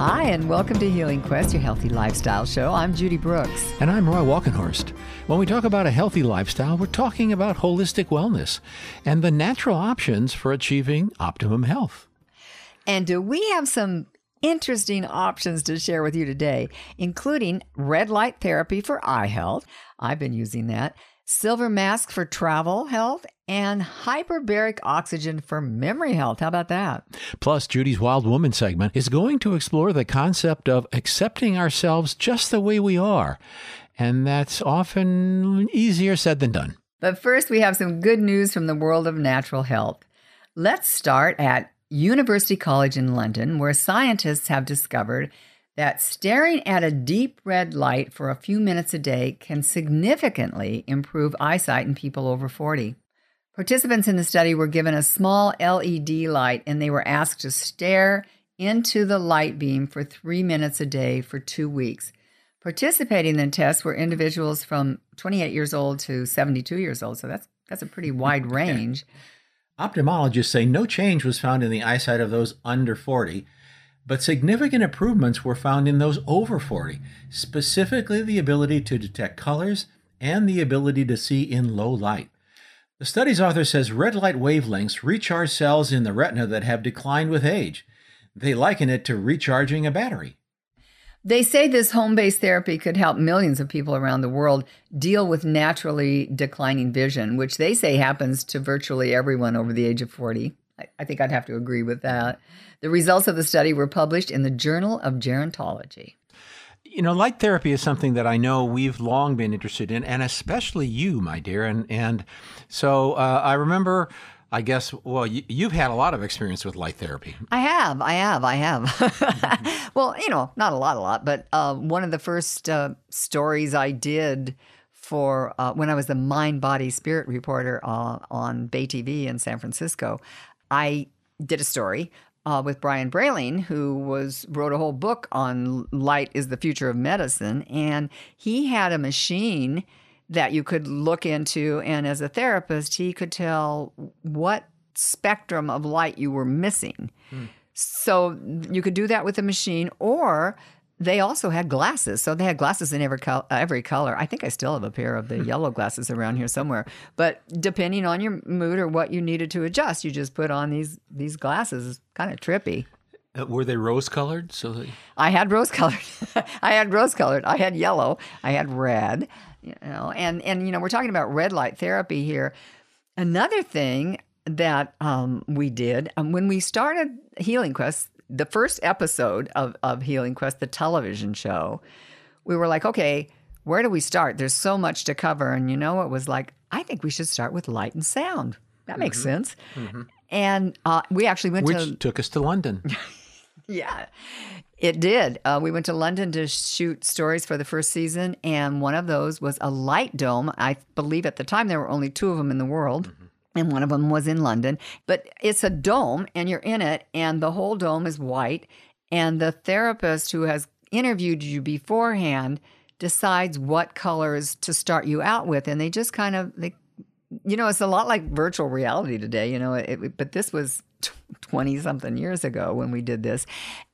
Hi, and welcome to Healing Quest, your healthy lifestyle show. I'm Judy Brooks. And I'm Roy Walkenhorst. When we talk about a healthy lifestyle, we're talking about holistic wellness and the natural options for achieving optimum health. And do we have some interesting options to share with you today, including red light therapy for eye health? I've been using that. Silver mask for travel health and hyperbaric oxygen for memory health. How about that? Plus, Judy's Wild Woman segment is going to explore the concept of accepting ourselves just the way we are. And that's often easier said than done. But first, we have some good news from the world of natural health. Let's start at University College in London, where scientists have discovered that staring at a deep red light for a few minutes a day can significantly improve eyesight in people over 40. Participants in the study were given a small LED light and they were asked to stare into the light beam for three minutes a day for two weeks. Participating in the test were individuals from 28 years old to 72 years old, so that's that's a pretty wide range. Ophthalmologists say no change was found in the eyesight of those under 40, but significant improvements were found in those over 40, specifically the ability to detect colors and the ability to see in low light. The study's author says red light wavelengths recharge cells in the retina that have declined with age. They liken it to recharging a battery. They say this home based therapy could help millions of people around the world deal with naturally declining vision, which they say happens to virtually everyone over the age of 40. I, think I'd have to agree with that. The results of the study were published in the Journal of Gerontology. You know, light therapy is something that I know we've long been interested in, and especially you, my dear. And and so uh, I remember. I guess, well, you, have had a lot of experience with light therapy. I have, I have, I have. well, you know, not a lot, a lot, but uh, one of the first uh, stories I did for uh, when I was the mind, body, spirit reporter uh, on Bay TV in San Francisco, I did a story uh, with Brian Breiling, who was wrote a whole book on light is the future of medicine, and he had a machine that you could look into, and as a therapist, he could tell what spectrum of light you were missing. Hmm. So you could do that with a machine, or they also had glasses. So they had glasses in every, col- every color. I think I still have a pair of the hmm. yellow glasses around here somewhere. But depending on your mood or what you needed to adjust, you just put on these these glasses. Kind of trippy. Uh, were they rose colored? So they... I had rose colored. I had rose colored. I had yellow. I had red. You know, and and you know, we're talking about red light therapy here. Another thing that um, we did um, when we started Healing Quest, the first episode of, of Healing Quest, the television show, we were like, okay, where do we start? There's so much to cover. And you know, it was like, I think we should start with light and sound. That makes mm-hmm. sense. Mm-hmm. And uh, we actually went Which to. Which took us to London. yeah, it did. Uh, we went to London to shoot stories for the first season. And one of those was a light dome. I believe at the time there were only two of them in the world. Mm-hmm and one of them was in London. But it's a dome, and you're in it, and the whole dome is white. And the therapist who has interviewed you beforehand decides what colors to start you out with, and they just kind of they, you know, it's a lot like virtual reality today, you know. It, but this was twenty something years ago when we did this,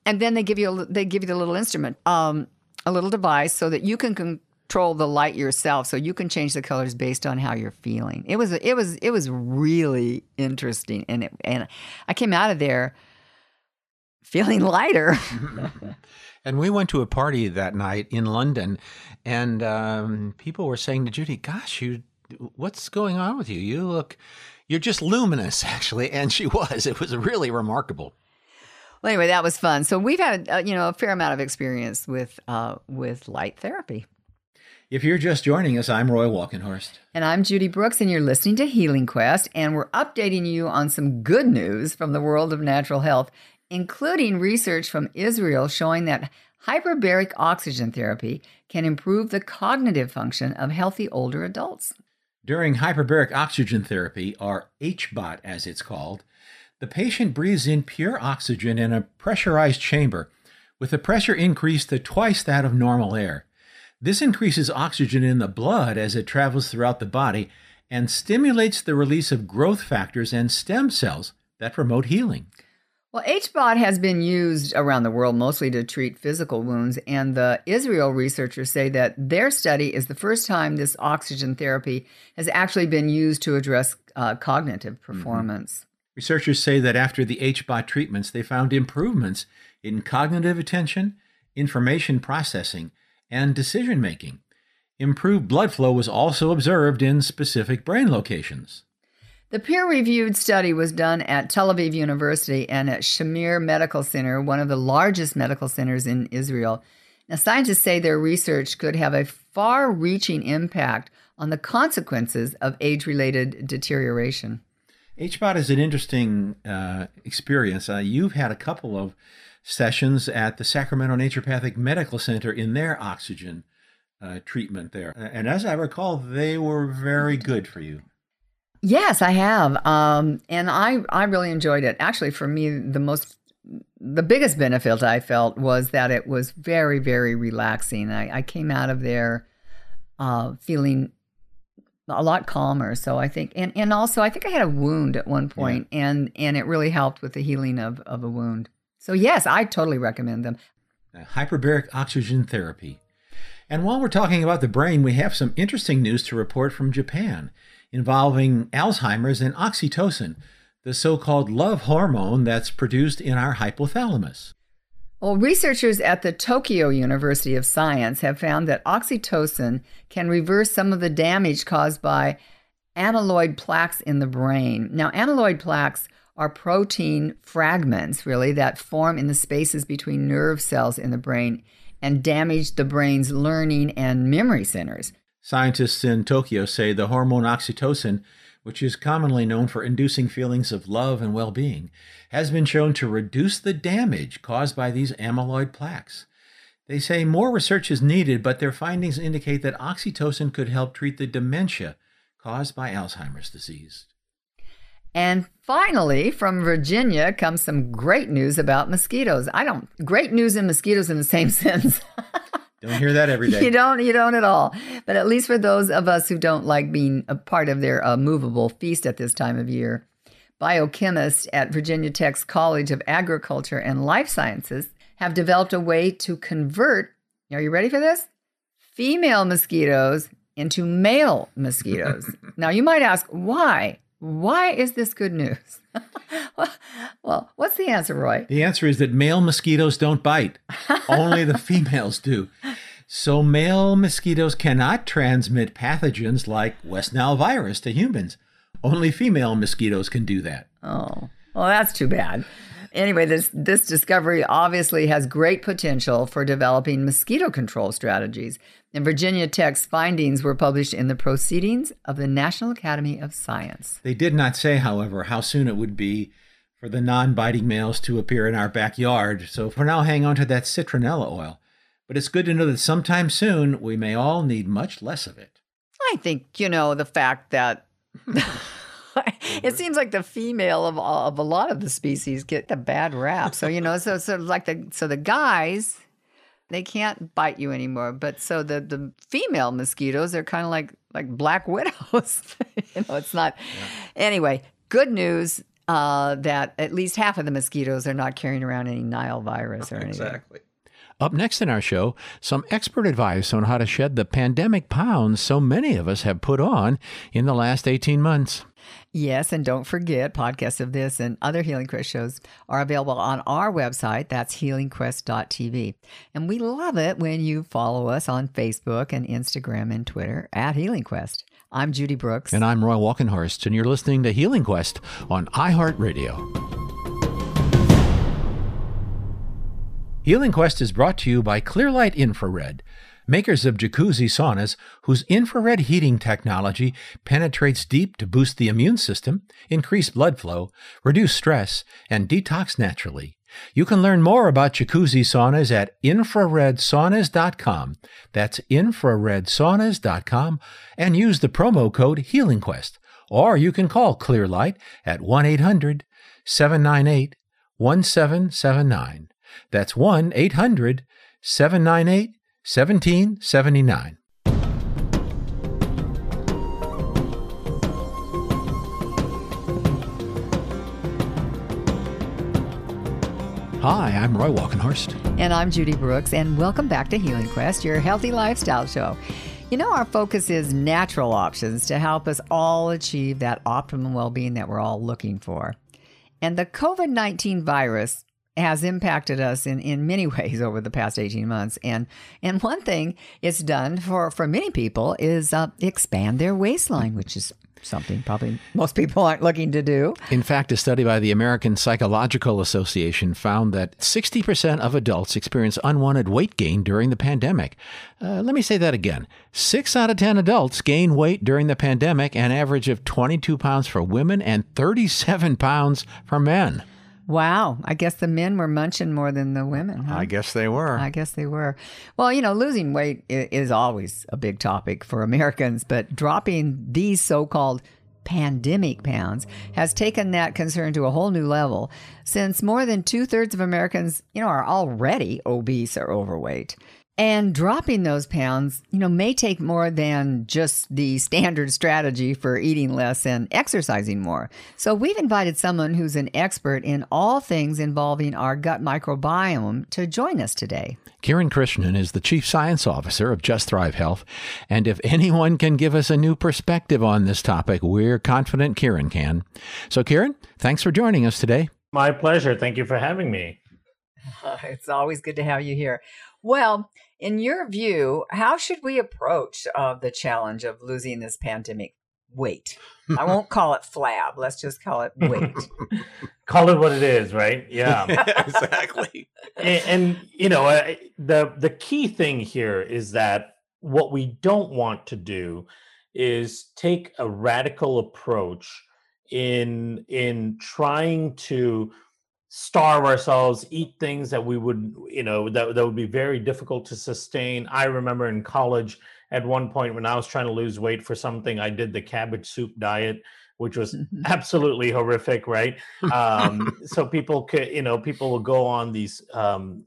and then they give you a, they give you the little instrument. Um, a little device so that you can control the light yourself so you can change the colors based on how you're feeling. It was it was it was really interesting and it, and I came out of there feeling lighter. and we went to a party that night in London and um, people were saying to Judy, "Gosh, you what's going on with you? You look you're just luminous actually." And she was. It was really remarkable. Well, anyway, that was fun. So we've had, uh, you know, a fair amount of experience with uh, with light therapy. If you're just joining us, I'm Roy Walkenhorst. And I'm Judy Brooks, and you're listening to Healing Quest, and we're updating you on some good news from the world of natural health, including research from Israel showing that hyperbaric oxygen therapy can improve the cognitive function of healthy older adults. During hyperbaric oxygen therapy, or HBOT as it's called, the patient breathes in pure oxygen in a pressurized chamber with the pressure increased to twice that of normal air. This increases oxygen in the blood as it travels throughout the body and stimulates the release of growth factors and stem cells that promote healing. Well, HBOT has been used around the world mostly to treat physical wounds, and the Israel researchers say that their study is the first time this oxygen therapy has actually been used to address uh, cognitive performance. Mm-hmm. Researchers say that after the HBOT treatments, they found improvements in cognitive attention, information processing, and decision making. Improved blood flow was also observed in specific brain locations. The peer reviewed study was done at Tel Aviv University and at Shamir Medical Center, one of the largest medical centers in Israel. Now, scientists say their research could have a far reaching impact on the consequences of age related deterioration. HBOT is an interesting uh, experience. Uh, you've had a couple of sessions at the Sacramento Naturopathic Medical Center in their oxygen uh, treatment there. And as I recall, they were very good for you. Yes, I have. Um, and I, I really enjoyed it. Actually, for me, the most, the biggest benefit I felt was that it was very, very relaxing. I, I came out of there uh, feeling a lot calmer. So I think, and, and also I think I had a wound at one point yeah. and, and it really helped with the healing of, of a wound. So yes, I totally recommend them. Uh, hyperbaric oxygen therapy. And while we're talking about the brain, we have some interesting news to report from Japan involving Alzheimer's and oxytocin, the so called love hormone that's produced in our hypothalamus. Well, researchers at the Tokyo University of Science have found that oxytocin can reverse some of the damage caused by amyloid plaques in the brain. Now, amyloid plaques are protein fragments, really, that form in the spaces between nerve cells in the brain and damage the brain's learning and memory centers. Scientists in Tokyo say the hormone oxytocin, which is commonly known for inducing feelings of love and well being, has been shown to reduce the damage caused by these amyloid plaques. They say more research is needed, but their findings indicate that oxytocin could help treat the dementia caused by Alzheimer's disease. And finally, from Virginia comes some great news about mosquitoes. I don't great news and mosquitoes in the same sentence. Don't hear that every day. you don't. You don't at all. But at least for those of us who don't like being a part of their uh, movable feast at this time of year, biochemists at Virginia Tech's College of Agriculture and Life Sciences have developed a way to convert. Are you ready for this? Female mosquitoes into male mosquitoes. now you might ask why. Why is this good news? well, what's the answer, Roy? The answer is that male mosquitoes don't bite, only the females do. So, male mosquitoes cannot transmit pathogens like West Nile virus to humans. Only female mosquitoes can do that. Oh, well, that's too bad. Anyway, this, this discovery obviously has great potential for developing mosquito control strategies. And Virginia Tech's findings were published in the Proceedings of the National Academy of Science. They did not say, however, how soon it would be for the non biting males to appear in our backyard. So for now, hang on to that citronella oil. But it's good to know that sometime soon we may all need much less of it. I think, you know, the fact that it seems like the female of, of a lot of the species get the bad rap. So, you know, so, so like the, so the guys, they can't bite you anymore. But so the the female mosquitoes are kind of like like black widows. you know, it's not. Yeah. Anyway, good news uh, that at least half of the mosquitoes are not carrying around any Nile virus or anything. Exactly. Up next in our show, some expert advice on how to shed the pandemic pounds so many of us have put on in the last 18 months. Yes, and don't forget, podcasts of this and other Healing Quest shows are available on our website. That's healingquest.tv. And we love it when you follow us on Facebook and Instagram and Twitter at Healing Quest. I'm Judy Brooks. And I'm Roy Walkenhorst, and you're listening to Healing Quest on iHeartRadio. Healing Quest is brought to you by Clearlight Infrared makers of jacuzzi saunas whose infrared heating technology penetrates deep to boost the immune system, increase blood flow, reduce stress, and detox naturally. You can learn more about jacuzzi saunas at infraredsaunas.com. That's infraredsaunas.com and use the promo code HealingQuest. Or you can call Clearlight at 1 800 798 1779. That's 1 800 798 1779. Hi, I'm Roy Walkenhorst. And I'm Judy Brooks, and welcome back to Healing Quest, your healthy lifestyle show. You know, our focus is natural options to help us all achieve that optimum well being that we're all looking for. And the COVID 19 virus has impacted us in, in many ways over the past 18 months. And, and one thing it's done for, for many people is uh, expand their waistline, which is something probably most people aren't looking to do. In fact, a study by the American Psychological Association found that 60% of adults experience unwanted weight gain during the pandemic. Uh, let me say that again. Six out of 10 adults gain weight during the pandemic, an average of 22 pounds for women and 37 pounds for men. Wow. I guess the men were munching more than the women. Huh? I guess they were. I guess they were. Well, you know, losing weight is always a big topic for Americans, but dropping these so called pandemic pounds has taken that concern to a whole new level since more than two thirds of Americans, you know, are already obese or overweight. And dropping those pounds, you know, may take more than just the standard strategy for eating less and exercising more. So we've invited someone who's an expert in all things involving our gut microbiome to join us today. Kiran Krishnan is the Chief Science Officer of Just Thrive Health. And if anyone can give us a new perspective on this topic, we're confident Kiran can. So, Kiran, thanks for joining us today. My pleasure. Thank you for having me. it's always good to have you here. Well, in your view, how should we approach uh, the challenge of losing this pandemic weight? I won't call it flab. Let's just call it weight. call it what it is, right? Yeah, exactly. and, and, you know, uh, the the key thing here is that what we don't want to do is take a radical approach in in trying to starve ourselves, eat things that we would, you know, that, that would be very difficult to sustain. I remember in college at one point when I was trying to lose weight for something, I did the cabbage soup diet, which was mm-hmm. absolutely horrific, right? Um, so people could, you know, people will go on these um,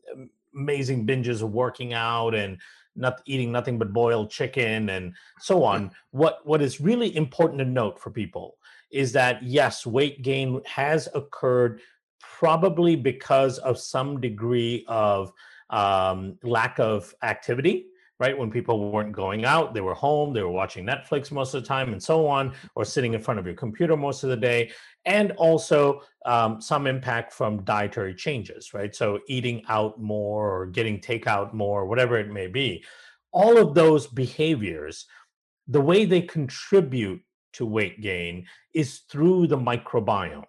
amazing binges of working out and not eating nothing but boiled chicken and so on. What what is really important to note for people is that yes, weight gain has occurred probably because of some degree of um, lack of activity right? When people weren't going out, they were home, they were watching Netflix most of the time, and so on, or sitting in front of your computer most of the day, and also um, some impact from dietary changes, right? So eating out more or getting takeout more, whatever it may be. All of those behaviors, the way they contribute to weight gain is through the microbiome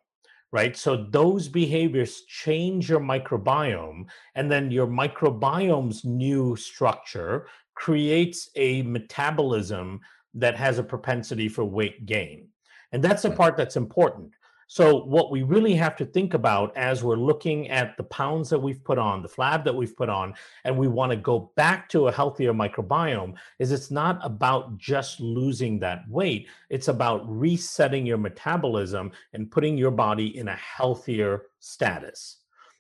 right? So those behaviors change your microbiome, and then your microbiome's new structure creates a metabolism that has a propensity for weight gain. And that's the part that's important. So, what we really have to think about as we're looking at the pounds that we've put on, the flab that we've put on, and we want to go back to a healthier microbiome, is it's not about just losing that weight. It's about resetting your metabolism and putting your body in a healthier status,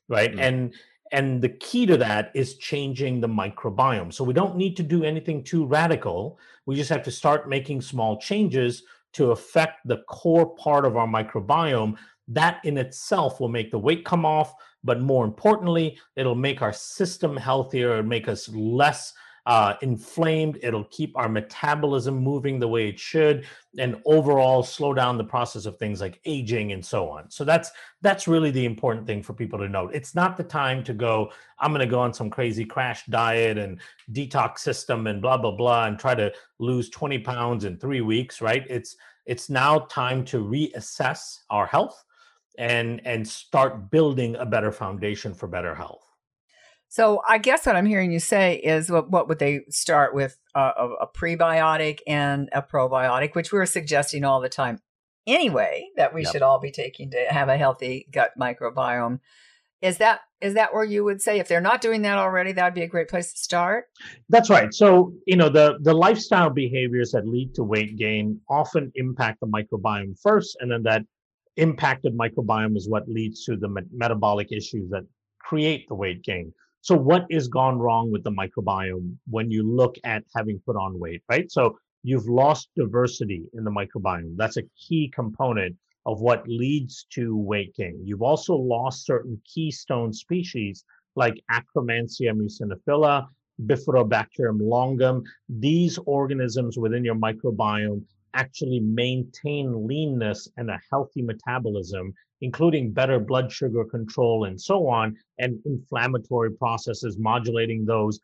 right? Mm-hmm. And and the key to that is changing the microbiome. So we don't need to do anything too radical. We just have to start making small changes to affect the core part of our microbiome, that in itself will make the weight come off. But more importantly, it'll make our system healthier and make us less uh, inflamed. It'll keep our metabolism moving the way it should, and overall slow down the process of things like aging and so on. So that's that's really the important thing for people to note. It's not the time to go. I'm going to go on some crazy crash diet and detox system and blah blah blah and try to lose 20 pounds in three weeks. Right? It's it's now time to reassess our health and and start building a better foundation for better health. So I guess what I'm hearing you say is what, what would they start with uh, a, a, prebiotic and a probiotic, which we're suggesting all the time anyway that we yep. should all be taking to have a healthy gut microbiome. Is that is that where you would say if they're not doing that already, that'd be a great place to start? That's right. So you know the the lifestyle behaviors that lead to weight gain often impact the microbiome first, and then that impacted microbiome is what leads to the metabolic issues that create the weight gain. So, what is gone wrong with the microbiome when you look at having put on weight, right? So, you've lost diversity in the microbiome. That's a key component of what leads to weight gain. You've also lost certain keystone species like Akkermansia muciniphila, Bifidobacterium longum. These organisms within your microbiome actually maintain leanness and a healthy metabolism, including better blood sugar control and so on, and inflammatory processes, modulating those.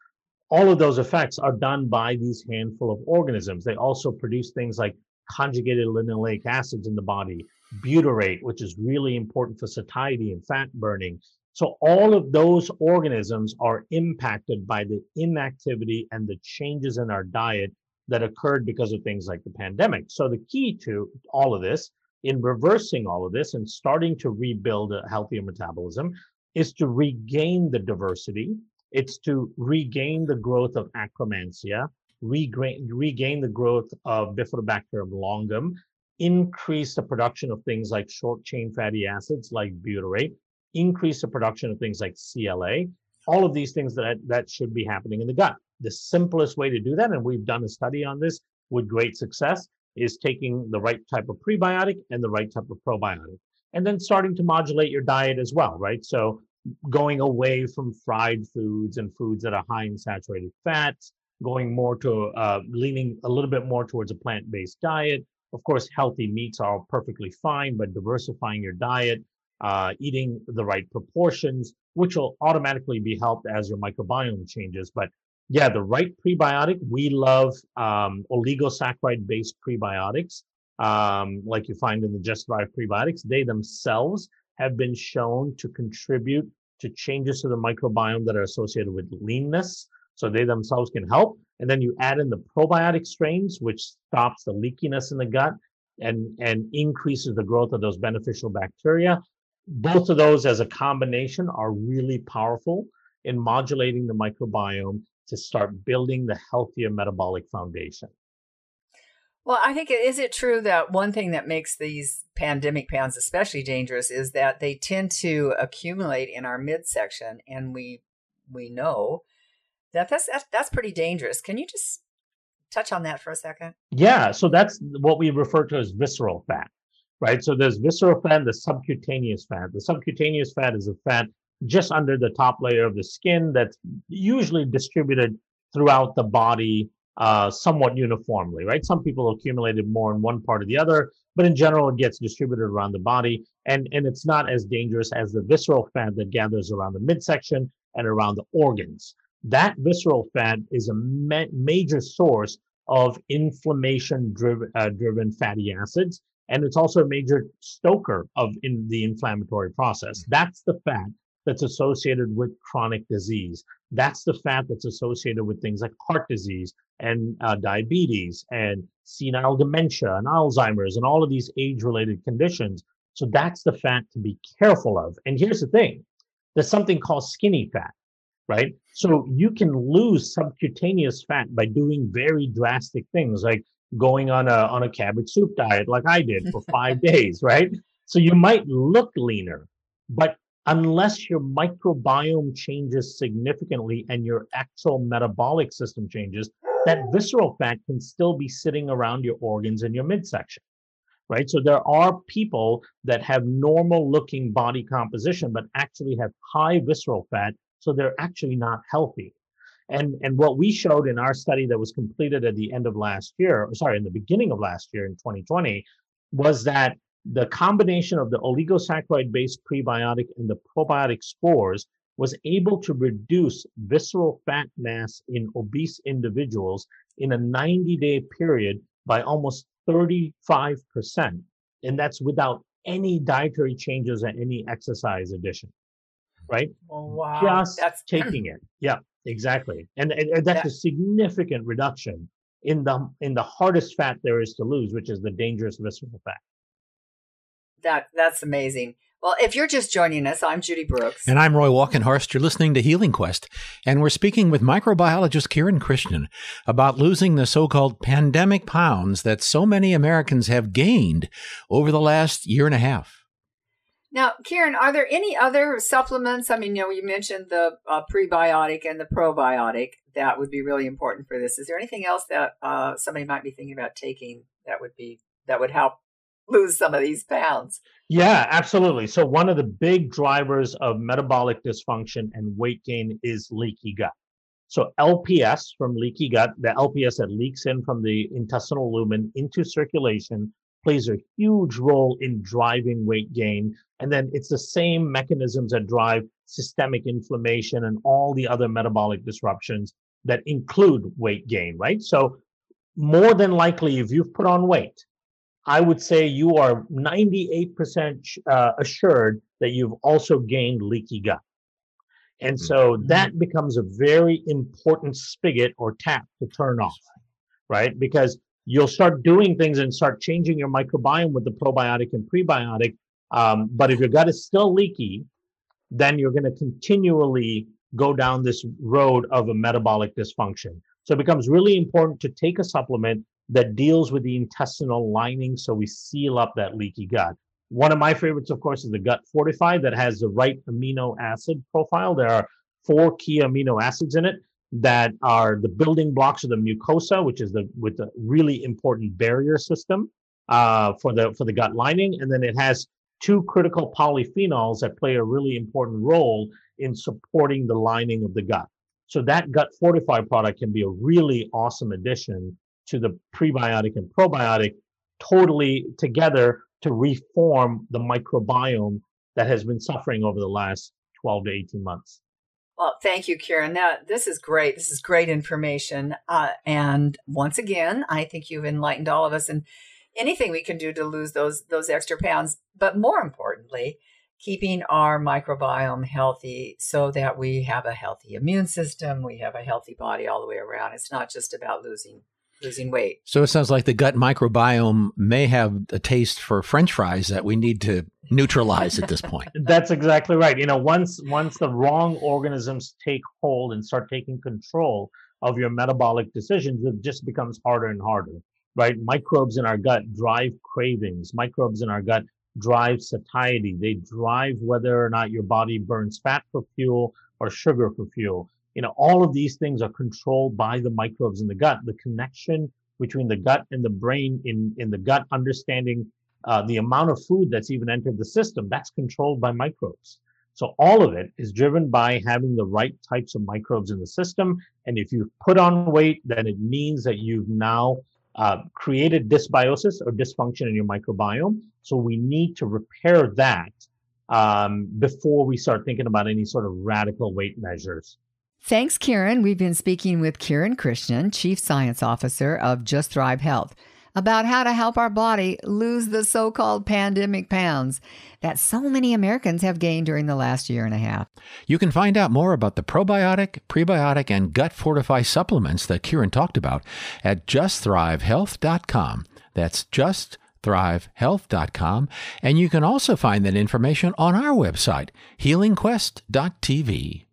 All of those effects are done by these handful of organisms. They also produce things like conjugated linoleic acids in the body, butyrate, which is really important for satiety and fat burning. So all of those organisms are impacted by the inactivity and the changes in our diet that occurred because of things like the pandemic. So the key to all of this, in reversing all of this and starting to rebuild a healthier metabolism, is to regain the diversity. It's to regain the growth of Akkermansia, regain, regain the growth of Bifidobacterium longum, increase the production of things like short chain fatty acids like butyrate, increase the production of things like CLA. All of these things that, that should be happening in the gut. The simplest way to do that, and we've done a study on this with great success, is taking the right type of prebiotic and the right type of probiotic. And then starting to modulate your diet as well, right? So going away from fried foods and foods that are high in saturated fats, going more to uh, leaning a little bit more towards a plant based diet. Of course, healthy meats are perfectly fine, but diversifying your diet, uh, eating the right proportions, which will automatically be helped as your microbiome changes. But yeah, the right prebiotic. We love um, oligosaccharide based prebiotics, um, like you find in the Just Thrive prebiotics. They themselves have been shown to contribute to changes to the microbiome that are associated with leanness. So they themselves can help. And then you add in the probiotic strains, which stops the leakiness in the gut and, and increases the growth of those beneficial bacteria. Both of those as a combination are really powerful in modulating the microbiome to start building the healthier metabolic foundation. Well, I think is it true that one thing that makes these pandemic pounds especially dangerous is that they tend to accumulate in our midsection, and we we know that that's that's, that's pretty dangerous. Can you just touch on that for a second? Yeah, so that's what we refer to as visceral fat, right? So there's visceral fat, the subcutaneous fat. The subcutaneous fat is a fat just under the top layer of the skin that's usually distributed throughout the body uh, somewhat uniformly, right? Some people accumulate it more in one part or the other, but in general, it gets distributed around the body, and and it's not as dangerous as the visceral fat that gathers around the midsection and around the organs. That visceral fat is a ma- major source of inflammation driven, uh, driven fatty acids, and it's also a major stoker of in the inflammatory process. That's the fat that's associated with chronic disease. That's the fat that's associated with things like heart disease and uh, diabetes and senile dementia and Alzheimer's and all of these age related conditions. So that's the fat to be careful of. And here's the thing there's something called skinny fat, right? So you can lose subcutaneous fat by doing very drastic things like going on a on a cabbage soup diet like I did for 5 days, right? So you might look leaner, but unless your microbiome changes significantly and your actual metabolic system changes, that visceral fat can still be sitting around your organs in your midsection. Right. So there are people that have normal looking body composition, but actually have high visceral fat. So they're actually not healthy. And, and what we showed in our study that was completed at the end of last year, sorry, in the beginning of last year in 2020, was that the combination of the oligosaccharide based prebiotic and the probiotic spores was able to reduce visceral fat mass in obese individuals in a 90 day period by almost 35%. And that's without any dietary changes or any exercise addition. Right? Oh, wow. Just that's taking it. Yeah, exactly. And, and that's that, a significant reduction in the in the hardest fat there is to lose, which is the dangerous visceral fat. That that's amazing. Well, if you're just joining us, I'm Judy Brooks. And I'm Roy Walkenhorst. You're listening to Healing Quest. And we're speaking with microbiologist Kiran Krishnan about losing the so called pandemic pounds that so many Americans have gained over the last year and a half. Now, Kiran, are there any other supplements? I mean, you know, you mentioned the uh, prebiotic and the probiotic. That would be really important for this. Is there anything else that uh, somebody might be thinking about taking that would be that would help lose some of these pounds. Yeah, absolutely. So one of the big drivers of metabolic dysfunction and weight gain is leaky gut. So LPS from leaky gut, the LPS that leaks in from the intestinal lumen into circulation plays a huge role in driving weight gain. And then it's the same mechanisms that drive systemic inflammation and all the other metabolic disruptions that include weight gain, right? So more than likely, if you've put on weight, I would say you are 98% uh, assured that you've also gained leaky gut. And so mm-hmm. that becomes a very important spigot or tap to turn off, right? Because you'll start doing things and start changing your microbiome with the probiotic and prebiotic. Um, but if your gut is still leaky, then you're going to continually go down this road of a metabolic dysfunction. So it becomes really important to take a supplement that deals with the intestinal lining so we seal up that leaky gut. One of my favorites, of course, is the Gut Fortify that has the right amino acid profile. There are four key amino acids in it that are the building blocks of the mucosa, which is the with the really important barrier system uh, for the for the gut lining, and then it has two critical polyphenols that play a really important role in supporting the lining of the gut. So that Gut Fortify product can be a really awesome addition to the prebiotic and probiotic, totally together to reform the microbiome that has been suffering over the last 12 to 18 months. Well, thank you, Kiran. Now, this is great. This is great information. Uh, and once again, I think you've enlightened all of us and anything we can do to lose those those extra pounds. But more importantly, keeping our microbiome healthy so that we have a healthy immune system, we have a healthy body all the way around. It's not just about losing losing weight. So it sounds like the gut microbiome may have a taste for french fries that we need to neutralize at this point. That's exactly right. You know, once once the wrong organisms take hold and start taking control of your metabolic decisions, it just becomes harder and harder. Right? Microbes in our gut drive cravings. Microbes in our gut drive satiety. They drive whether or not your body burns fat for fuel or sugar for fuel you know, all of these things are controlled by the microbes in the gut. The connection between the gut and the brain in, in the gut, understanding uh, the amount of food that's even entered the system, that's controlled by microbes. So all of it is driven by having the right types of microbes in the system. And if you've put on weight, then it means that you've now uh, created dysbiosis or dysfunction in your microbiome. So we need to repair that um, before we start thinking about any sort of radical weight measures. Thanks, Kiran. We've been speaking with Kiran Krishnan, Chief Science Officer of Just Thrive Health, about how to help our body lose the so called pandemic pounds that so many Americans have gained during the last year and a half. You can find out more about the probiotic, prebiotic, and gut fortify supplements that Kiran talked about at justthrivehealth.com. That's just thrivehealth.com. And you can also find that information on our website, healingquest.tv.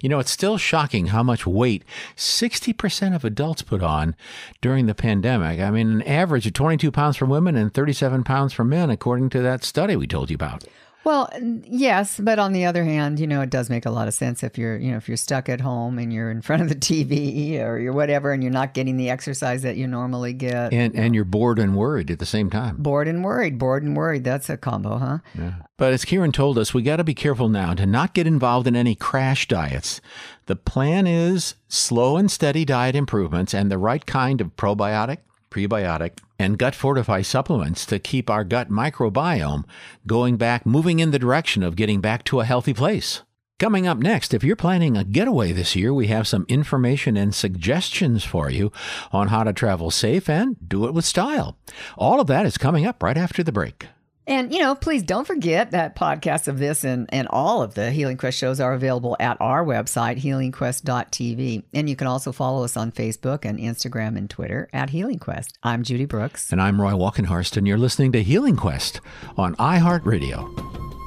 You know, it's still shocking how much weight 60% of adults put on during the pandemic. I mean, an average of 22 pounds for women and 37 pounds for men, according to that study we told you about. Well, yes, but on the other hand, you know, it does make a lot of sense if you're, you know, if you're stuck at home and you're in front of the TV or you're whatever and you're not getting the exercise that you normally get. And and you're bored and worried at the same time. Bored and worried, bored and worried. That's a combo, huh? Yeah. But as Kiran told us, we got to be careful now to not get involved in any crash diets. The plan is slow and steady diet improvements and the right kind of probiotic, prebiotic, and gut fortify supplements to keep our gut microbiome going back, moving in the direction of getting back to a healthy place. Coming up next, if you're planning a getaway this year, we have some information and suggestions for you on how to travel safe and do it with style. All of that is coming up right after the break. And, you know, please don't forget that podcasts of this and, and all of the Healing Quest shows are available at our website, healingquest.tv. And you can also follow us on Facebook and Instagram and Twitter at Healing Quest. I'm Judy Brooks. And I'm Roy Walkenhorst, and you're listening to Healing Quest on iHeartRadio.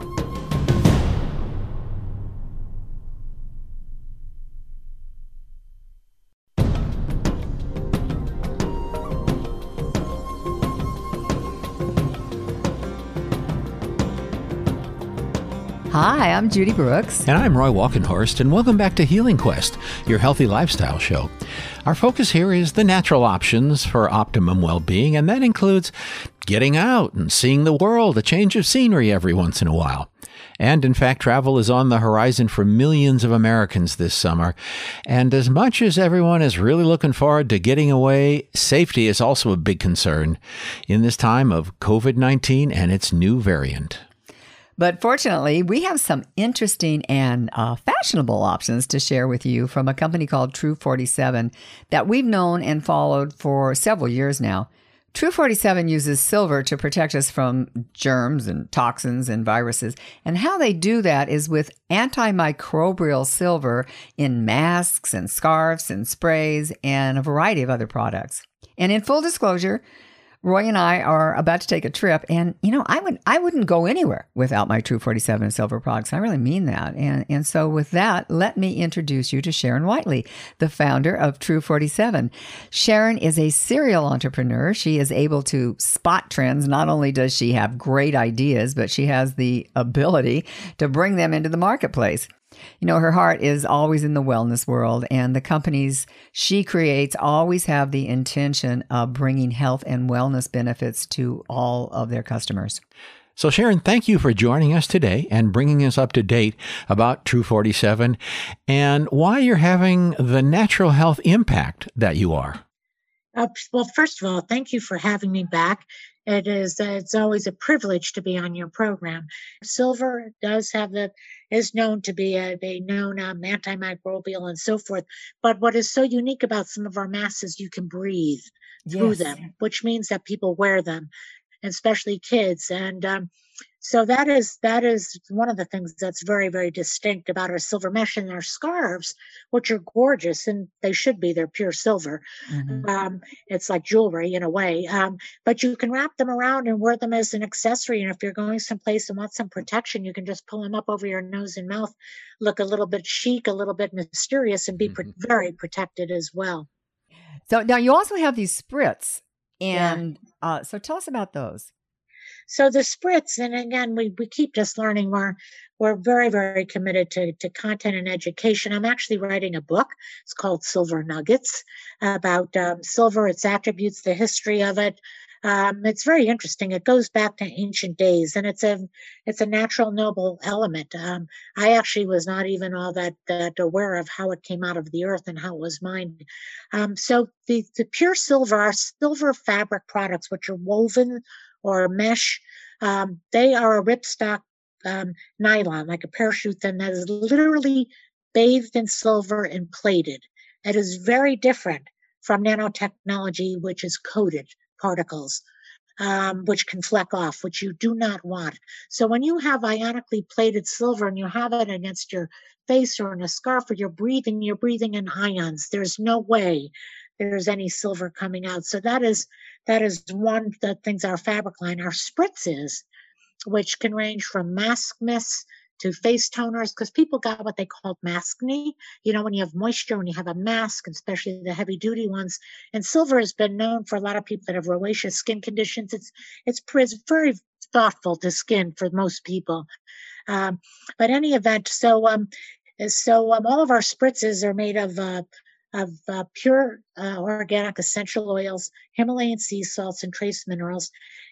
Hi, I'm Judy Brooks. And I'm Roy Walkenhorst, and welcome back to Healing Quest, your healthy lifestyle show. Our focus here is the natural options for optimum well being, and that includes getting out and seeing the world, a change of scenery every once in a while. And in fact, travel is on the horizon for millions of Americans this summer. And as much as everyone is really looking forward to getting away, safety is also a big concern in this time of COVID 19 and its new variant. But fortunately, we have some interesting and uh, fashionable options to share with you from a company called True 47 that we've known and followed for several years now. True 47 uses silver to protect us from germs and toxins and viruses. And how they do that is with antimicrobial silver in masks and scarves and sprays and a variety of other products. And in full disclosure, Roy and I are about to take a trip, and you know, I would I wouldn't go anywhere without my True 47 silver products. I really mean that. And and so with that, let me introduce you to Sharon Whiteley, the founder of True 47. Sharon is a serial entrepreneur. She is able to spot trends. Not only does she have great ideas, but she has the ability to bring them into the marketplace. You know, her heart is always in the wellness world, and the companies she creates always have the intention of bringing health and wellness benefits to all of their customers. So, Sharon, thank you for joining us today and bringing us up to date about True 47 and why you're having the natural health impact that you are. Uh, well, first of all, thank you for having me back. It is it's always a privilege to be on your program. Silver does have the is known to be a, a known um, antimicrobial and so forth. But what is so unique about some of our masks is you can breathe through yes. them, which means that people wear them, especially kids. And um, so that is that is one of the things that's very very distinct about our silver mesh and our scarves, which are gorgeous and they should be. They're pure silver. Mm-hmm. Um, it's like jewelry in a way. Um, but you can wrap them around and wear them as an accessory. And if you're going someplace and want some protection, you can just pull them up over your nose and mouth, look a little bit chic, a little bit mysterious, and be mm-hmm. very protected as well. So now you also have these spritz, and yeah. uh, so tell us about those. So the spritz, and again, we, we keep just learning more. We're very, very committed to, to content and education. I'm actually writing a book. It's called Silver Nuggets about um, silver, its attributes, the history of it. Um, it's very interesting. It goes back to ancient days, and it's a it's a natural noble element. Um, I actually was not even all that that aware of how it came out of the earth and how it was mined. Um, so the the pure silver are silver fabric products, which are woven or mesh. Um, they are a ripstop um, nylon, like a parachute that is literally bathed in silver and plated. It is very different from nanotechnology, which is coated particles, um, which can fleck off, which you do not want. So when you have ionically plated silver and you have it against your face or in a scarf or you're breathing, you're breathing in ions. There's no way there's any silver coming out. So that is that is one of the things our fabric line, our spritzes, which can range from mask mists to face toners, because people got what they called maskne. You know, when you have moisture, when you have a mask, especially the heavy duty ones. And silver has been known for a lot of people that have rosacea skin conditions. It's it's, very thoughtful to skin for most people. Um, but any event, so um, so um, all of our spritzes are made of uh, of uh, pure uh, organic essential oils, Himalayan sea salts, and trace minerals,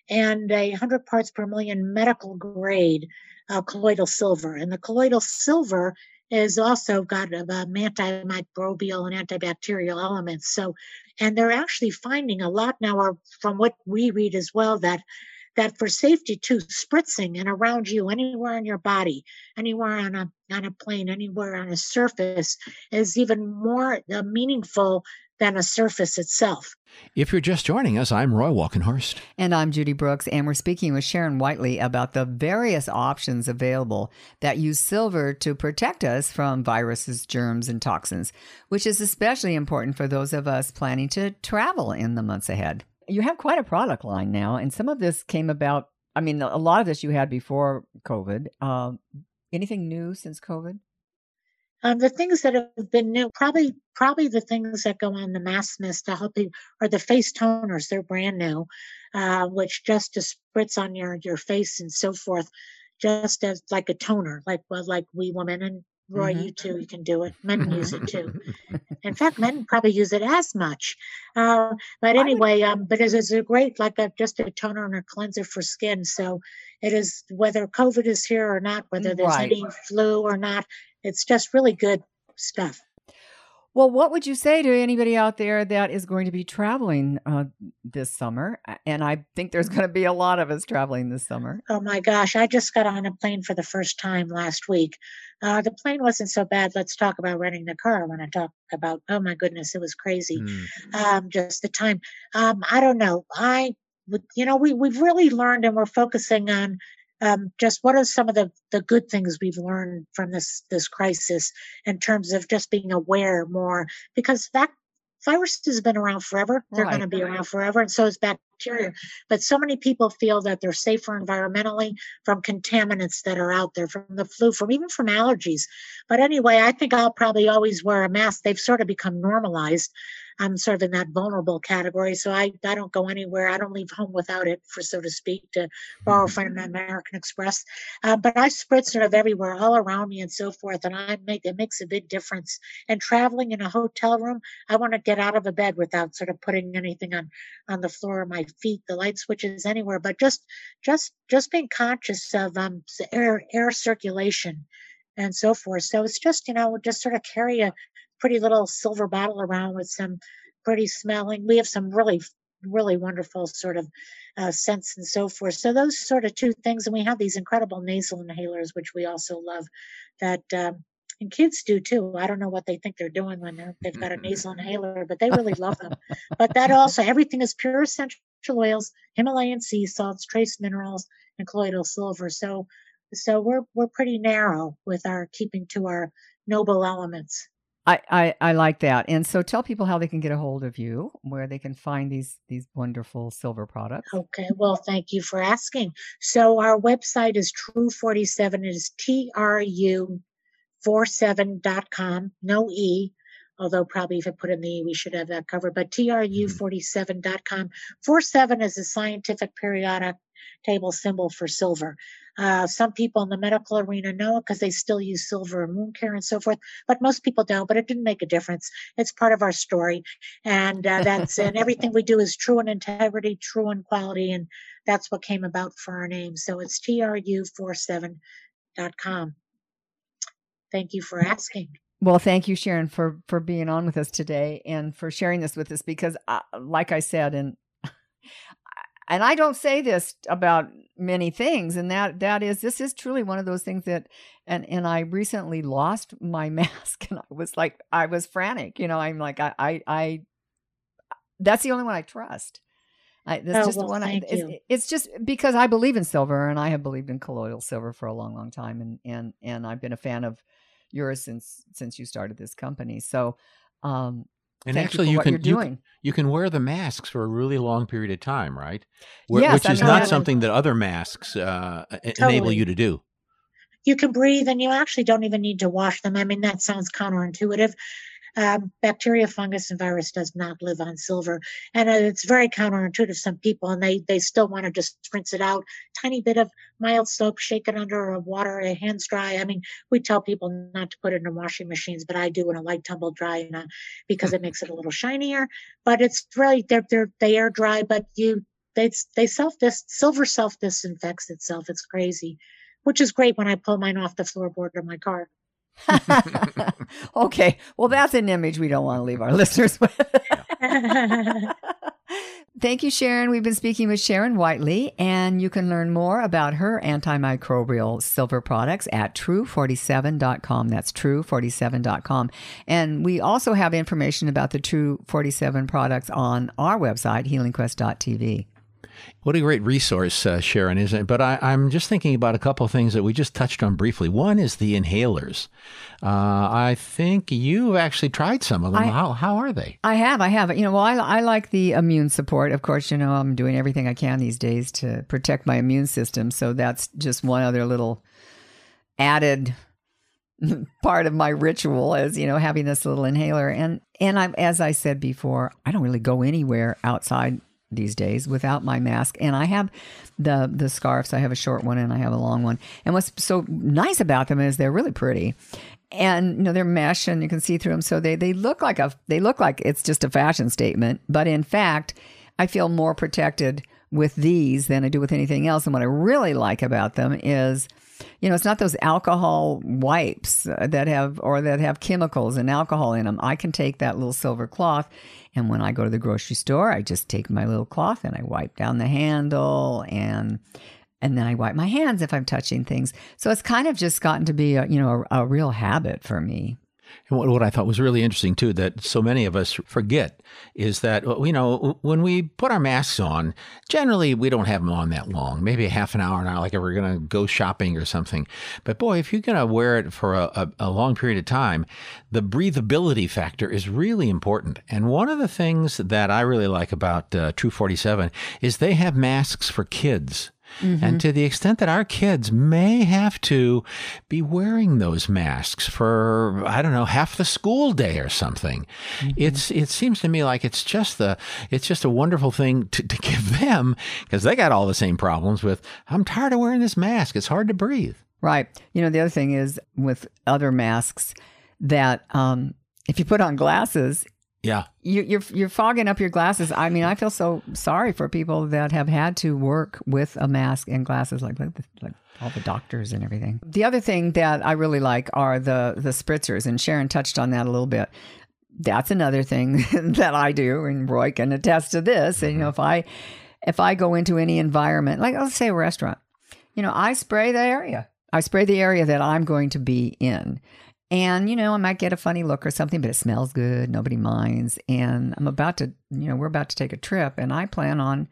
and a 100 parts per million medical grade uh, colloidal silver. And the colloidal silver is also got um, antimicrobial and antibacterial elements. So, and they're actually finding a lot now, from what we read as well, that that for safety too, spritzing and around you, anywhere on your body, anywhere on a on a plane, anywhere on a surface, is even more uh, meaningful than a surface itself. If you're just joining us, I'm Roy Walkenhorst. And I'm Judy Brooks, and we're speaking with Sharon Whiteley about the various options available that use silver to protect us from viruses, germs, and toxins, which is especially important for those of us planning to travel in the months ahead you have quite a product line now, and some of this came about. I mean, a lot of this you had before COVID. Uh, anything new since COVID? Um, the things that have been new, probably probably the things that go on the mask mist to help you, are the face toners. They're brand new, uh, which just to spritz on your your face and so forth just as like a toner, like well, like we women and Roy, Mhm. you too, you can do it. Men use it too. In fact, men probably use it as much. Uh, but anyway, um, but it is a great, like a just a toner and a cleanser for skin. So it is whether COVID is here or not, whether there's Right. any flu or not, it's just really good stuff. Well, what would you say to anybody out there that is going to be traveling uh, this summer? And I think there's going to be a lot of us traveling this summer. Oh my gosh, I just got on a plane for the first time last week. Uh, the plane wasn't so bad. Let's talk about renting the car. When I talk about, oh my goodness, it was crazy. Mm. um, just the time. Um, I don't know. I would, you know, we we've really learned, and we're focusing on um, just what are some of the the good things we've learned from this this crisis in terms of just being aware more because that viruses have been around forever. They're going to be around forever, and so is bacteria. But so many people feel that they're safer environmentally from contaminants that are out there, from the flu, from even from allergies. But anyway, I think I'll probably always wear a mask. They've sort of become normalized. I'm sort of in that vulnerable category, so I, I don't go anywhere. I don't leave home without it, for so to speak, to borrow from American Express. Uh, but I spritz sort of everywhere, all around me, and so forth, and I make it makes a big difference. And traveling in a hotel room, I want to get out of a bed without sort of putting anything on on the floor, of my feet, the light switches, anywhere. But just just just being conscious of um air air circulation and so forth. So it's just you know just sort of carry a pretty little silver bottle around with some pretty smelling. We have some really really wonderful sort of uh, scents and so forth. So those sort of two things, and we have these incredible nasal inhalers, which we also love. That um, and kids do too. I don't know what they think they're doing when they're, they've got a nasal inhaler, but they really love them. But that also, everything is pure essential oils, Himalayan sea salts, trace minerals, and colloidal silver. So, so we're we're pretty narrow with our keeping to our noble elements. I, I, I like that. And so tell people how they can get a hold of you, where they can find these these wonderful silver products. Okay, well, thank you for asking. So our website is True47. It is T R U 47.com, no E, although probably if I put in the E, we should have that covered, but mm-hmm. TRU47.com. 47 is a scientific periodic table symbol for silver. Uh, some people in the medical arena know it because they still use silver and wound care and so forth, but most people don't. But it didn't make a difference. It's part of our story, and uh, that's and everything we do is true in integrity, true in quality, and that's what came about for our name. So it's tru47.com. Thank you for asking. Well, thank you, Sharon, for for being on with us today and for sharing this with us. Because, uh, like I said, and and I don't say this about many things, and that that is this is truly one of those things that, and and I recently lost my mask, and I was like, I was frantic. You know, I'm like, I I, I that's the only one I trust. I, that's Oh, just the well, one. I, it's, it's just because I believe in silver, and I have believed in colloidal silver for a long, long time, and and and I've been a fan of yours since since you started this company. So, um, And thank actually, you, for you what can you're doing. you can wear the masks for a really long period of time, right? Wh- Yes, which I is not that. something that other masks uh, e- enable you to do. you can breathe and you actually don't even need to wash them. I mean, that sounds counterintuitive. Um, bacteria, fungus, and virus does not live on silver, and uh, it's very counterintuitive. Some people and they they still want to just rinse it out, tiny bit of mild soap, shake it under a water, uh, hands dry. I mean, we tell people not to put it in washing machines, but I do in a light tumble dry, and uh, because it makes it a little shinier. But it's really they're they're they air dry, but you they they self dis silver self disinfects itself. It's crazy which is great when I pull mine off the floorboard of my car. okay, well, that's an image we don't want to leave our listeners with. Thank you, Sharon. We've been speaking with Sharon Whiteley, and you can learn more about her antimicrobial silver products at true47.com. That's true47.com. And we also have information about the True 47 products on our website, healingquest.tv. What a great resource, uh, Sharon, isn't it? But I, I'm just thinking about a couple of things that we just touched on briefly. One is the inhalers. Uh, I think you've actually tried some of them. I- how, how are they? I have, I have. You know, well, I, I like the immune support. Of course, you know, I'm doing everything I can these days to protect my immune system. So that's just one other little added part of my ritual is, you know, having this little inhaler. And and I, as I said before, I don't really go anywhere outside these days without my mask. And I have the the scarves. I have a short one and I have a long one. And what's so nice about them is they're really pretty. And you know they're mesh and you can see through them, so they they look like a they look like it's just a fashion statement. But in fact, I feel more protected with these than I do with anything else. And what I really like about them is you know, it's not those alcohol wipes that have or that have chemicals and alcohol in them. I can take that little silver cloth, and when I go to the grocery store, I just take my little cloth and I wipe down the handle and and then I wipe my hands if I'm touching things. So it's kind of just gotten to be a, you know a, a real habit for me. And what, what I thought was really interesting too, that so many of us forget, is that you know when we put our masks on, generally we don't have them on that long, maybe a half an hour, an hour, like if we're going to go shopping or something. But boy, if you're going to wear it for a, a, a long period of time, the breathability factor is really important. And one of the things that I really like about uh, True 47 is they have masks for kids. Mm-hmm. And to the extent that our kids may have to be wearing those masks for, I don't know, half the school day or something, mm-hmm. it's it seems to me like it's just the it's just a wonderful thing to, to give them because they got all the same problems with I'm tired of wearing this mask. It's hard to breathe. Right. You know, the other thing is with other masks that um, if you put on glasses, yeah. You, you're you're fogging up your glasses. I mean, I feel so sorry for people that have had to work with a mask and glasses, like like, like all the doctors and everything. The other thing that I really like are the the spritzers, and Sharon touched on that a little bit. That's another thing that I do, and Roy can attest to this. Mm-hmm. And you know, mm-hmm. if I if I go into any environment, like let's say a restaurant, you know, I spray the area. I spray the area that I'm going to be in. And, you know, I might get a funny look or something, but it smells good. Nobody minds. And I'm about to, you know, we're about to take a trip and I plan on,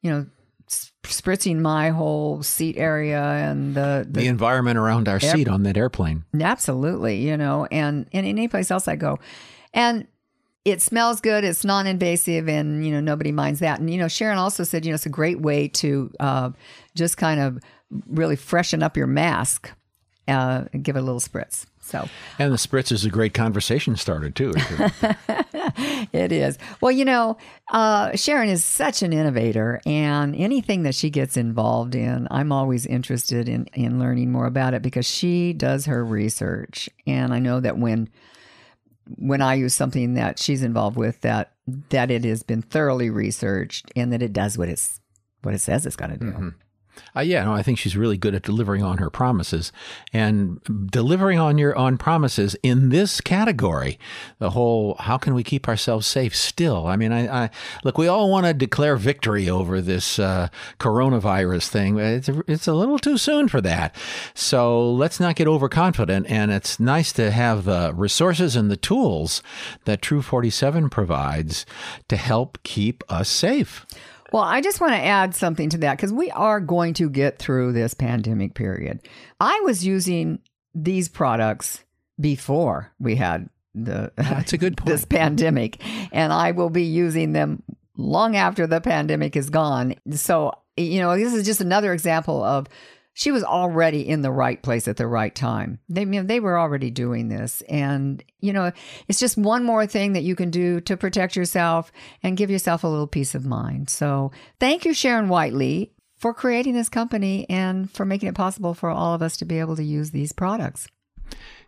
you know, spritzing my whole seat area and the, the, the environment around our seat on that airplane. Absolutely. You know, and, and any place else I go. And it smells good. It's non-invasive, and you know nobody minds that. And you know, Sharon also said, you know, it's a great way to uh, just kind of really freshen up your mask, uh, and give it a little spritz. So, and the spritz is a great conversation starter too. it is. Well, you know, uh, Sharon is such an innovator, and anything that she gets involved in, I'm always interested in in learning more about it because she does her research, and I know that when when I use something that she's involved with, that that it has been thoroughly researched and that it does what it's what it says it's going to do. Mm-hmm. Uh, yeah, no, I think she's really good at delivering on her promises and delivering on your on promises in this category. The whole how can we keep ourselves safe still? I mean, I, I look, we all want to declare victory over this uh, coronavirus thing. It's it's a little too soon for that. So let's not get overconfident. And it's nice to have the resources and the tools that True 47 provides to help keep us safe. Well, I just want to add something to that because we are going to get through this pandemic period. I was using these products before we had the oh, that's a good point. this pandemic, and I will be using them long after the pandemic is gone. So you know, this is just another example of she was already in the right place at the right time. They, you know, they were already doing this. And, you know, it's just one more thing that you can do to protect yourself and give yourself a little peace of mind. So thank you, Sharon Whiteley, for creating this company and for making it possible for all of us to be able to use these products.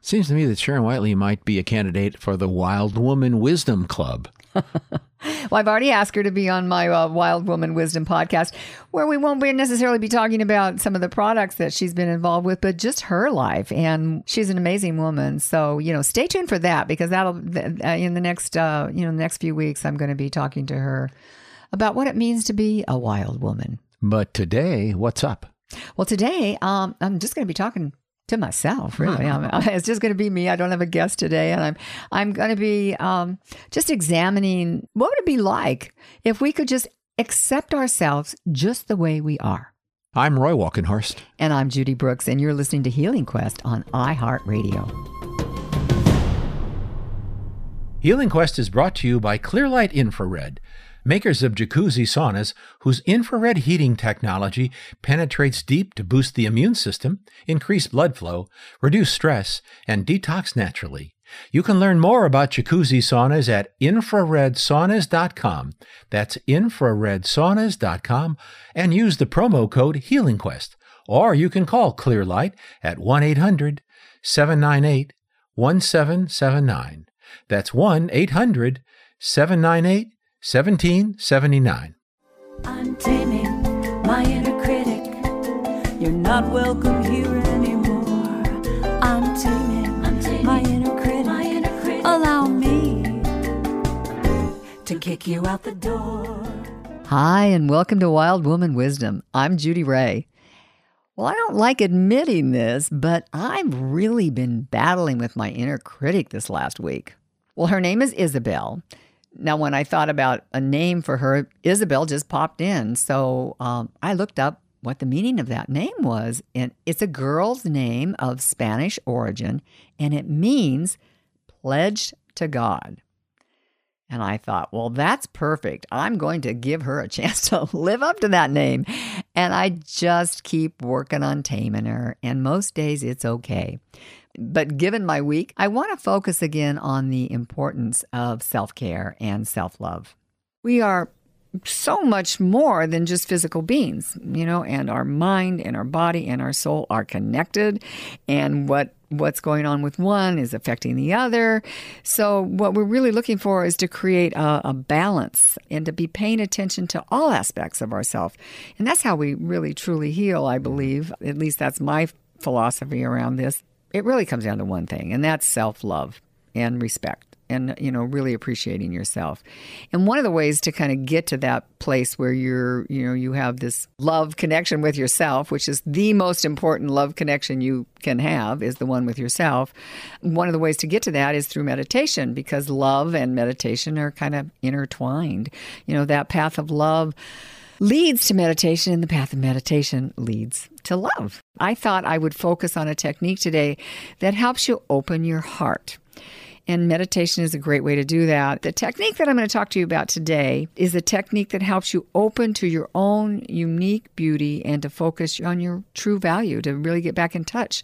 Seems to me that Sharon Whiteley might be a candidate for the Wild Woman Wisdom Club. well, I've already asked her to be on my uh, Wild Woman Wisdom podcast, where we won't be necessarily be talking about some of the products that she's been involved with, but just her life. And she's an amazing woman. So you know, stay tuned for that because that'll uh, in the next uh, you know the next few weeks, I'm going to be talking to her about what it means to be a wild woman. But today, what's up? Well, today um, I'm just going to be talking to myself really. It's just going to be me. I don't have a guest today and i'm i'm going to be um, just examining what would it be like if we could just accept ourselves just the way we are. I'm roy walkenhorst. And i'm judy brooks and you're listening to healing quest on iheartradio. Healing quest is brought to you by clearlight infrared makers of jacuzzi saunas whose infrared heating technology penetrates deep to boost the immune system, increase blood flow, reduce stress, and detox naturally. You can learn more about jacuzzi saunas at infraredsaunas.com. That's infraredsaunas.com and use the promo code HealingQuest. Or you can call Clearlight at 1 800 798 1779. That's 1 800 798 1779. I'm taming my inner critic. You're not welcome here anymore. I'm taming, my, inner critic. Allow me to kick you out the door. Hi, and welcome to Wild Woman Wisdom. I'm Judy Ray. Well, I don't like admitting this, but I've really been battling with my inner critic this last week. Well, her name is Isabel. Now, when I thought about a name for her, Isabel just popped in. So um, I looked up what the meaning of that name was. And it's a girl's name of Spanish origin, and it means pledged to God. And I thought, well, that's perfect. I'm going to give her a chance to live up to that name. And I just keep working on taming her. And most days it's okay. But given my week, I want to focus again on the importance of self care and self love. We are so much more than just physical beings, you know, and our mind and our body and our soul are connected and what what's going on with one is affecting the other. So what we're really looking for is to create a, a balance and to be paying attention to all aspects of ourselves. And that's how we really truly heal, I mm-hmm. believe. At least that's my philosophy around this. It really comes down to one thing, and that's self-love and respect and you know really appreciating yourself. And one of the ways to kind of get to that place where you're you know you have this love connection with yourself which is the most important love connection you can have is the one with yourself. One of the ways to get to that is through meditation because love and meditation are kind of intertwined. You know that path of love leads to meditation and the path of meditation leads to love. I thought i would focus on a technique today that helps you open your heart and meditation is a great way to do that. The technique that I'm going to talk to you about today is a technique that helps you open to your own unique beauty and to focus on your true value, to really get back in touch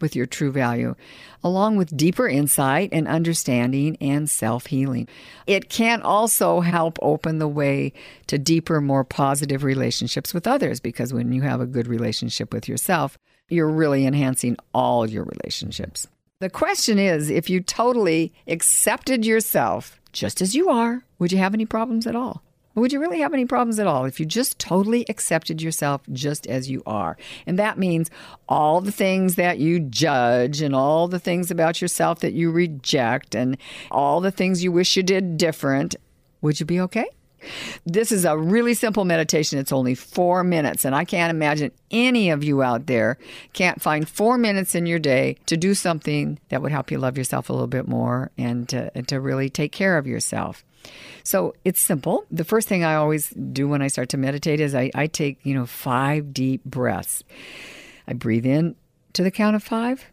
with your true value, along with deeper insight and understanding and self healing. It can also help open the way to deeper, more positive relationships with others because when you have a good relationship with yourself, you're really enhancing all your relationships. The question is if you totally accepted yourself just as you are, would you have any problems at all? Would you really have any problems at all if you just totally accepted yourself just as you are? And that means all the things that you judge and all the things about yourself that you reject and all the things you wish you did different. Would you be okay? This is a really simple meditation. It's only four minutes. And I can't imagine any of you out there can't find four minutes in your day to do something that would help you love yourself a little bit more and to, and to really take care of yourself. So it's simple. The first thing I always do when I start to meditate is I, I take, you know, five deep breaths. I breathe in to the count of five.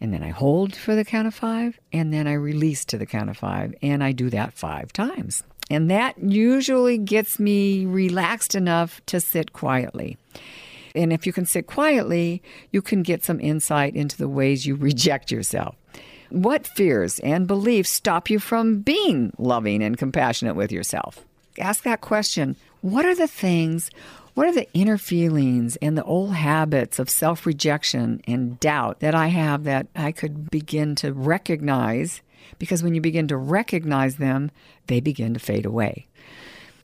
And then I hold for the count of five, and then I release to the count of five. And I do that five times. And that usually gets me relaxed enough to sit quietly. And if you can sit quietly, you can get some insight into the ways you reject yourself. What fears and beliefs stop you from being loving and compassionate with yourself? Ask that question. What are the things, what are the inner feelings and the old habits of self rejection and doubt that I have that I could begin to recognize because when you begin to recognize them, they begin to fade away.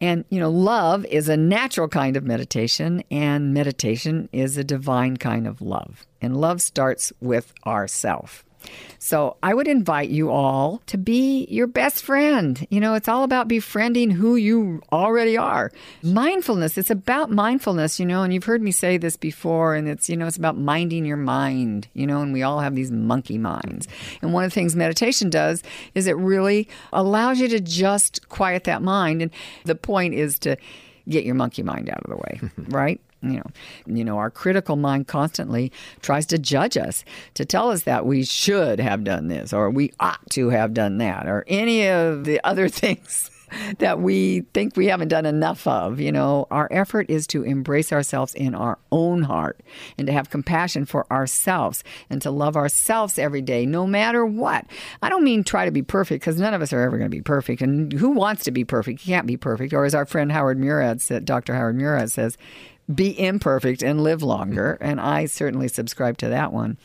And, you know, love is a natural kind of meditation, and meditation is a divine kind of love. And love starts with ourself. So I would invite you all to be your best friend. You know, it's all about befriending who you already are. Mindfulness, it's about mindfulness, you know, and you've heard me say this before, and it's, you know, it's about minding your mind, you know, and we all have these monkey minds. And one of the things meditation does is it really allows you to just quiet that mind. And the point is to get your monkey mind out of the way, right? You know you know our critical mind constantly tries to judge us to tell us that we should have done this or we ought to have done that or any of the other things that we think we haven't done enough of. You know, our effort is to embrace ourselves in our own heart and to have compassion for ourselves and to love ourselves every day, no matter what. I don't mean try to be perfect because none of us are ever going to be perfect. And who wants to be perfect? You can't be perfect. Or as our friend Howard Murad said, Dr. Howard Murad says, be imperfect and live longer. And I certainly subscribe to that one.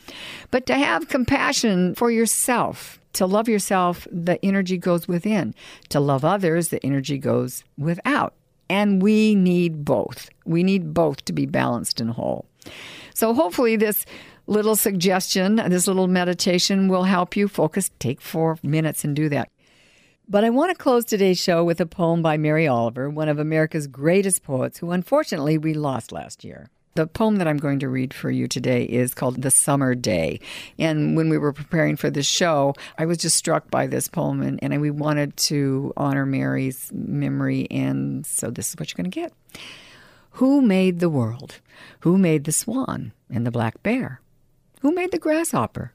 But to have compassion for yourself, to love yourself, the energy goes within. To love others, the energy goes without. And we need both. We need both to be balanced and whole. So hopefully, this little suggestion, this little meditation will help you focus. Take four minutes and do that. But I want to close today's show with a poem by Mary Oliver, one of America's greatest poets, who unfortunately we lost last year. The poem that I'm going to read for you today is called The Summer Day. And when we were preparing for this show, I was just struck by this poem, and, and we wanted to honor Mary's memory. And so this is what you're going to get. Who made the world? Who made the swan and the black bear? Who made the grasshopper?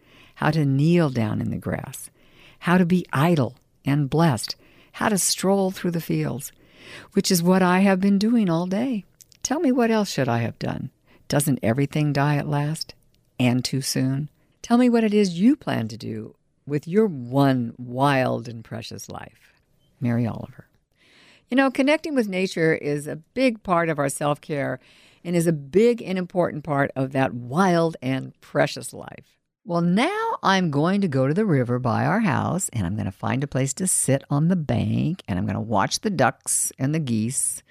how to kneel down in the grass, how to be idle and blessed, how to stroll through the fields, which is what I have been doing all day. Tell me what else should I have done? Doesn't everything die at last? And too soon? Tell me what it is you plan to do with your one wild and precious life. Mary Oliver. You know, connecting with nature is a big part of our self care and is a big and important part of that wild and precious life. Well, now I'm going to go to the river by our house and I'm going to find a place to sit on the bank and I'm going to watch the ducks and the geese.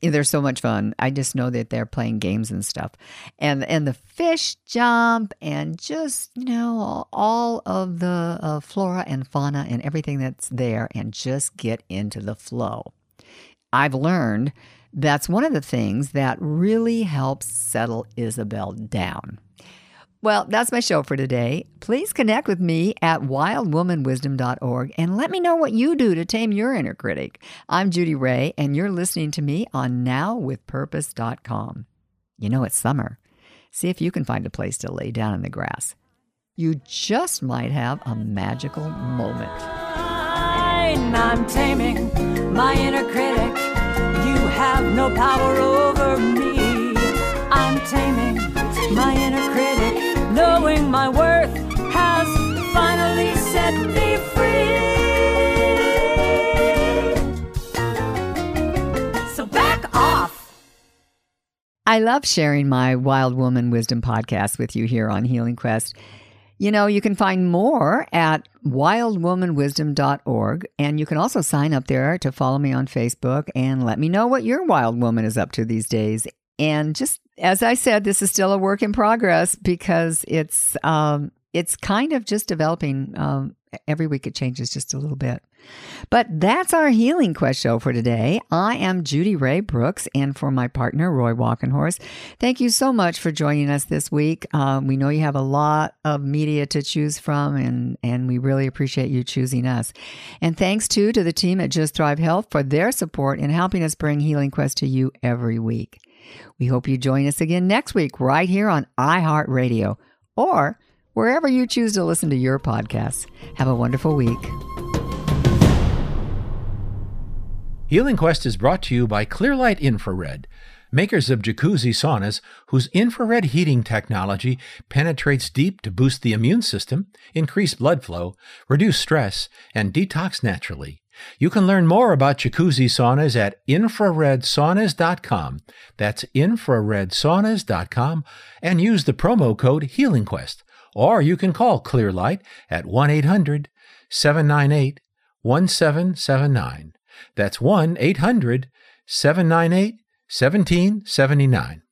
They're so much fun. I just know that they're playing games and stuff. And and the fish jump and just, you know, all, of the uh, flora and fauna and everything that's there and just get into the flow. I've learned that's one of the things that really helps settle Isabel down. Well, that's my show for today. Please connect with me at wildwomanwisdom.org and let me know what you do to tame your inner critic. I'm Judy Ray, and you're listening to me on nowwithpurpose.com. You know, it's summer. See if you can find a place to lay down in the grass. You just might have a magical moment. I'm taming my inner critic. You have no power over me. I'm taming my knowing my worth has finally set me free. So back off. I love sharing my Wild Woman Wisdom podcast with you here on Healing Quest. You know, you can find more at wildwomanwisdom.org. And you can also sign up there to follow me on Facebook and let me know what your wild woman is up to these days. And just as I said, this is still a work in progress because it's um, it's kind of just developing. Um, every week it changes just a little bit. But that's our Healing Quest show for today. I am Judy Ray Brooks, and for my partner, Roy Walkenhorst, thank you so much for joining us this week. Um, we know you have a lot of media to choose from, and, and we really appreciate you choosing us. And thanks, too, to the team at Just Thrive Health for their support in helping us bring Healing Quest to you every week. We hope you join us again next week, right here on iHeartRadio or wherever you choose to listen to your podcasts. Have a wonderful week. Healing Quest is brought to you by Clearlight Infrared, makers of jacuzzi saunas whose infrared heating technology penetrates deep to boost the immune system, increase blood flow, reduce stress, and detox naturally. You can learn more about jacuzzi saunas at infraredsaunas.com. That's infraredsaunas.com and use the promo code HealingQuest. Or you can call Clearlight at 1 800 798 1779. That's 1 800 798 1779.